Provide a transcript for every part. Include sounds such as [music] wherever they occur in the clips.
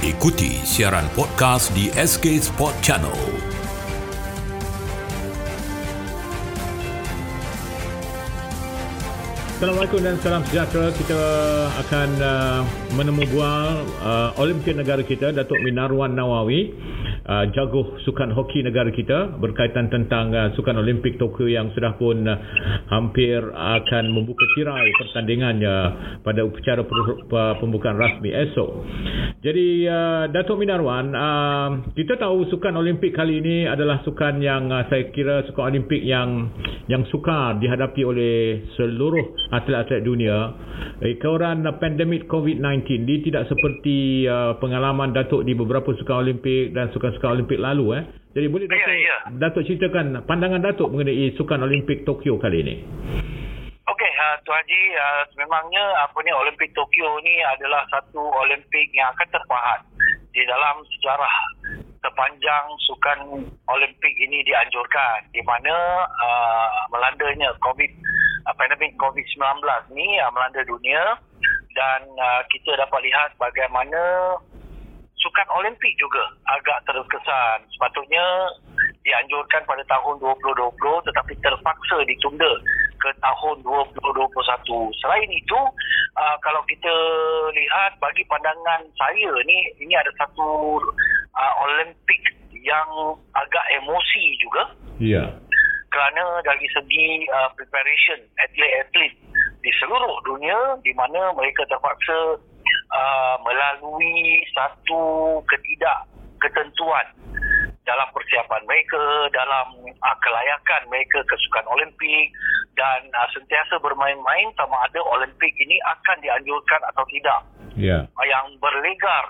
Ikuti siaran podcast di SK Sport Channel. Assalamualaikum dan salam sejahtera. Kita akan uh, menemu bual uh, Olimpian negara kita Datuk Minarwan Nawawi uh, jago sukan hoki negara kita berkaitan tentang uh, sukan Olimpik Tokyo yang sudah pun uh, hampir akan membuka tirai pertandingannya pada upacara pembukaan rasmi esok. Jadi uh, Datuk Minarwan, uh, kita tahu sukan Olimpik kali ini adalah sukan yang uh, saya kira sukan Olimpik yang yang sukar dihadapi oleh seluruh atlet-atlet dunia. Ikaran uh, pandemik COVID-19 ini tidak seperti uh, pengalaman Datuk di beberapa sukan Olimpik dan sukan sukan Olimpik lalu eh. Jadi boleh ya, Datuk, ya, ya. Datuk ceritakan pandangan Datuk mengenai sukan Olimpik Tokyo kali ini. Okey, uh, Tuan Haji, uh, memangnya apa ni Olimpik Tokyo ni adalah satu Olimpik yang akan terpahat di dalam sejarah sepanjang sukan Olimpik ini dianjurkan di mana uh, melandanya COVID uh, pandemik COVID-19 ni uh, melanda dunia dan uh, kita dapat lihat bagaimana sukan Olimpik juga agak terkesan. Sepatutnya dianjurkan pada tahun 2020 tetapi terpaksa ditunda ke tahun 2021. Selain itu, uh, kalau kita lihat bagi pandangan saya ni, ini ada satu uh, Olimpik yang agak emosi juga. Ya. Yeah. Kerana dari segi uh, preparation atlet-atlet di seluruh dunia di mana mereka terpaksa uh, melalui satu ketidak ketentuan dalam persiapan mereka, dalam uh, kelayakan mereka ke sukan Olimpik dan uh, sentiasa bermain-main sama ada Olimpik ini akan dianjurkan atau tidak. Yeah. Uh, yang berlegar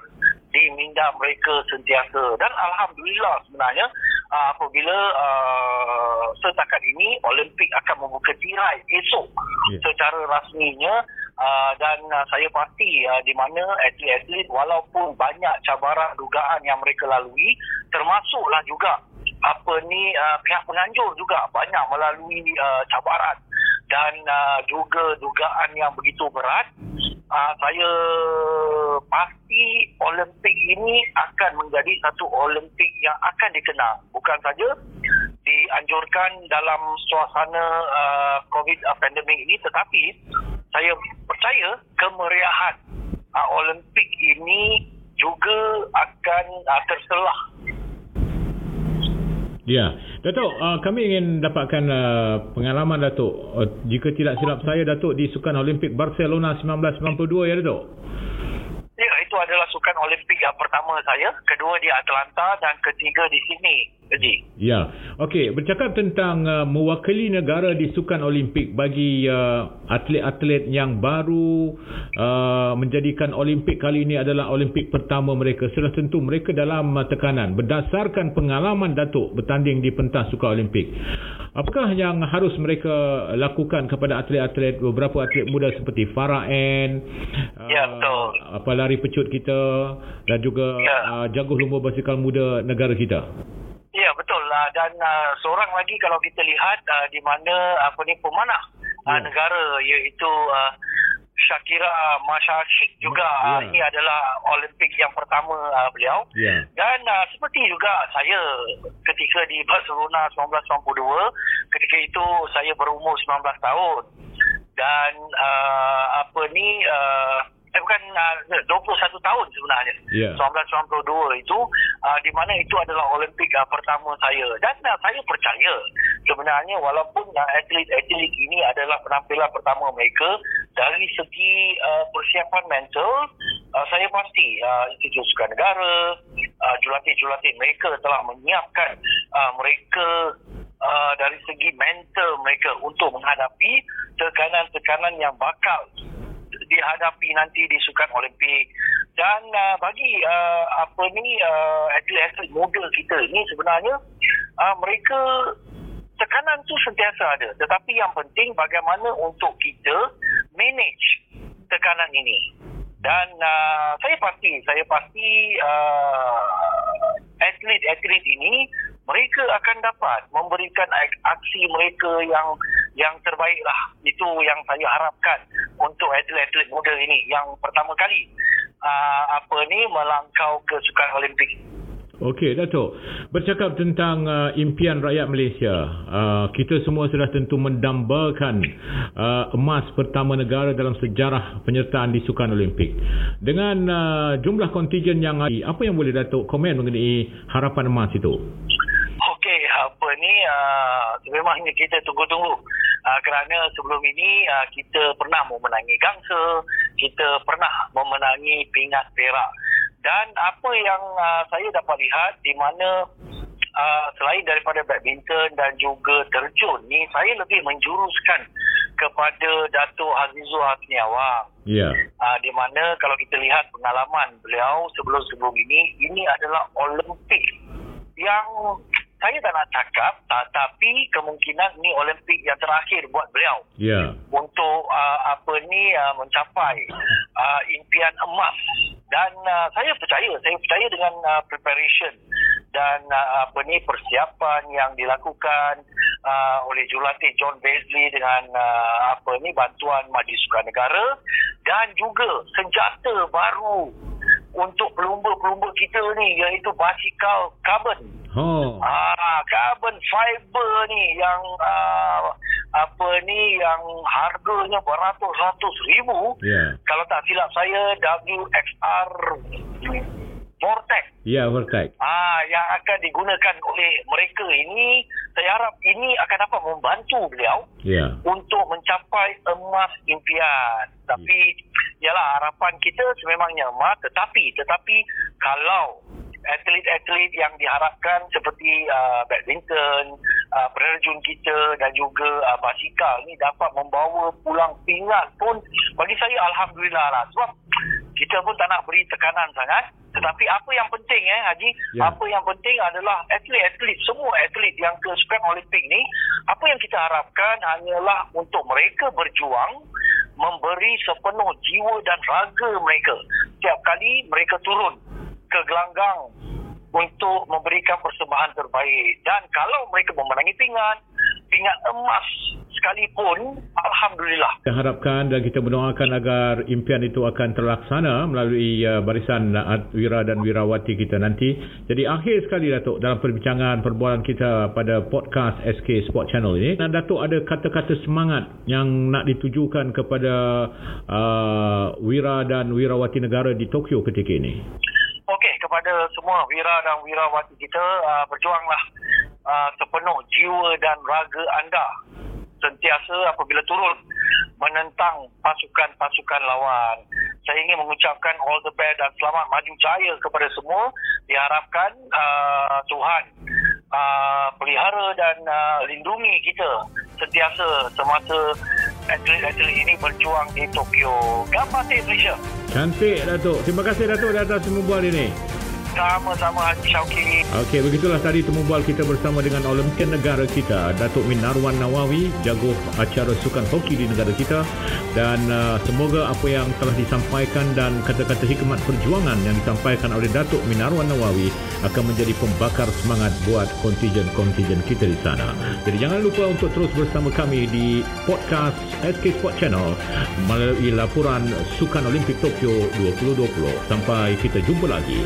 di minda mereka sentiasa dan alhamdulillah sebenarnya uh, apabila uh, setakat ini Olimpik akan membuka tirai esok yeah. secara rasminya Uh, dan uh, saya pasti uh, di mana atlet-atlet walaupun banyak cabaran dugaan yang mereka lalui termasuklah juga apa ni uh, pihak penganjur juga banyak melalui uh, cabaran. Dan uh, juga dugaan yang begitu berat uh, saya pasti Olimpik ini akan menjadi satu Olimpik yang akan dikenang. Bukan saja dianjurkan dalam suasana uh, COVID uh, pandemik ini tetapi saya percaya kemeriahan uh, Olimpik ini juga akan uh, terselah. Ya, Datuk, uh, kami ingin dapatkan uh, pengalaman Datuk. Uh, jika tidak silap saya, Datuk di Sukan Olimpik Barcelona 1992 ya, Datuk? Ya, itu adalah Sukan Olimpik yang pertama saya. Kedua di Atlanta dan ketiga di Sydney. Haji. Ya, okey. Bercakap tentang uh, mewakili negara di Sukan Olimpik bagi uh, atlet-atlet yang baru uh, menjadikan Olimpik kali ini adalah Olimpik pertama mereka. Sudah tentu mereka dalam uh, tekanan berdasarkan pengalaman Datuk bertanding di pentas Sukan Olimpik. Apakah yang harus mereka lakukan kepada atlet-atlet beberapa atlet muda seperti Farah N, ya, betul. apa lari pecut kita dan juga ya. uh, jago lumba basikal muda negara kita? Lah dan uh, seorang lagi kalau kita lihat uh, di mana apa ni pemanah uh, ya. negara iaitu uh, Shakira Masha Sheikh juga ya. uh, ini adalah Olimpik yang pertama uh, beliau ya. dan uh, seperti juga saya ketika di Barcelona 1992 ketika itu saya berumur 19 tahun dan uh, apa ni uh, bukan uh, 21 tahun sebenarnya. Yeah. 1992 itu uh, di mana itu adalah Olimpik uh, pertama saya dan uh, saya percaya sebenarnya walaupun uh, atlet-atlet ini adalah penampilan pertama mereka dari segi uh, persiapan mental uh, saya pasti uh, Institut Sukan Negara uh, jurulatih-jurulatih mereka telah menyiapkan uh, mereka uh, dari segi mental mereka untuk menghadapi tekanan-tekanan yang bakal dihadapi nanti di Sukan Olimpik. Dan uh, bagi uh, apa ni uh, atlet-atlet muda kita ni sebenarnya uh, mereka tekanan tu sentiasa ada. Tetapi yang penting bagaimana untuk kita manage tekanan ini. Dan uh, saya pasti saya pasti uh, atlet-atlet ini mereka akan dapat memberikan aksi mereka yang yang terbaik lah. Itu yang saya harapkan untuk atlet-atlet muda ini yang pertama kali uh, apa ni melangkau ke Sukan Olimpik. Okey, Datuk. Bercakap tentang uh, impian rakyat Malaysia. Uh, kita semua sudah tentu mendambakan uh, emas pertama negara dalam sejarah penyertaan di Sukan Olimpik. Dengan uh, jumlah kontijen yang ada, apa yang boleh Datuk komen mengenai harapan emas itu? Okey, apa ni uh, memangnya kita tunggu-tunggu. Uh, kerana sebelum ini uh, kita pernah memenangi gangsa, kita pernah memenangi pingat perak dan apa yang uh, saya dapat lihat di mana uh, selain daripada badminton dan juga terjun ni saya lebih menjuruskan kepada Datuk Azizul Hasniawang. Ya. Yeah. Uh, di mana kalau kita lihat pengalaman beliau sebelum-sebelum ini ini adalah Olimpik yang saya tak nak cakap tapi kemungkinan ni Olimpik yang terakhir buat beliau. Yeah. Untuk uh, apa ni uh, mencapai [laughs] uh, impian emas dan uh, saya percaya saya percaya dengan uh, preparation dan uh, apa ni persiapan yang dilakukan uh, oleh jurulatih John Beasley dengan uh, apa ni bantuan Majlis Sukan Negara dan juga senjata baru untuk pelumba-pelumba kita ni iaitu basikal carbon Oh. Ah, carbon fiber ni yang uh, apa ni yang harganya beratus-ratus ribu. Yeah. Kalau tak silap saya WXR Vortex. Ya, yeah, Vortex. Ah, yang akan digunakan oleh mereka ini, saya harap ini akan dapat membantu beliau yeah. untuk mencapai emas impian. Tapi, yeah. yalah harapan kita sememangnya emas, tetapi tetapi kalau atlet-atlet yang diharapkan seperti uh, badminton, uh, penerjun kita dan juga uh, basikal ni dapat membawa pulang pingat pun bagi saya Alhamdulillah lah. Sebab kita pun tak nak beri tekanan sangat. Tetapi apa yang penting eh Haji, yeah. apa yang penting adalah atlet-atlet, semua atlet yang ke Sukan Olimpik ni, apa yang kita harapkan hanyalah untuk mereka berjuang memberi sepenuh jiwa dan raga mereka. Setiap kali mereka turun ke gelanggang untuk memberikan persembahan terbaik. Dan kalau mereka memenangi pingat, pingat emas sekalipun, Alhamdulillah. Kita harapkan dan kita mendoakan agar impian itu akan terlaksana melalui uh, barisan uh, wira dan wirawati kita nanti. Jadi akhir sekali Datuk dalam perbincangan perbualan kita pada podcast SK Sport Channel ini. Dan Datuk ada kata-kata semangat yang nak ditujukan kepada uh, wira dan wirawati negara di Tokyo ketika ini. Okey, kepada semua wira dan wirawati kita, uh, berjuanglah uh, sepenuh jiwa dan raga anda sentiasa apabila turun menentang pasukan-pasukan lawan. Saya ingin mengucapkan all the best dan selamat maju jaya kepada semua. Diharapkan uh, Tuhan uh, pelihara dan uh, lindungi kita sentiasa semasa atlet-atlet ini berjuang di Tokyo. Gambar Malaysia. Cantik Datuk. Terima kasih Datuk atas semua bual ini. Sama-sama Haji Syauki. Okey, begitulah tadi temu bual kita bersama dengan Olimpian negara kita, Datuk Minarwan Nawawi, jago acara sukan hoki di negara kita dan uh, semoga apa yang telah disampaikan dan kata-kata hikmat perjuangan yang disampaikan oleh Datuk Minarwan Nawawi akan menjadi pembakar semangat buat kontijen-kontijen kita di sana. Jadi jangan lupa untuk terus bersama kami di podcast SK Sport Channel melalui laporan Sukan Olimpik Tokyo 2020. Sampai kita jumpa lagi.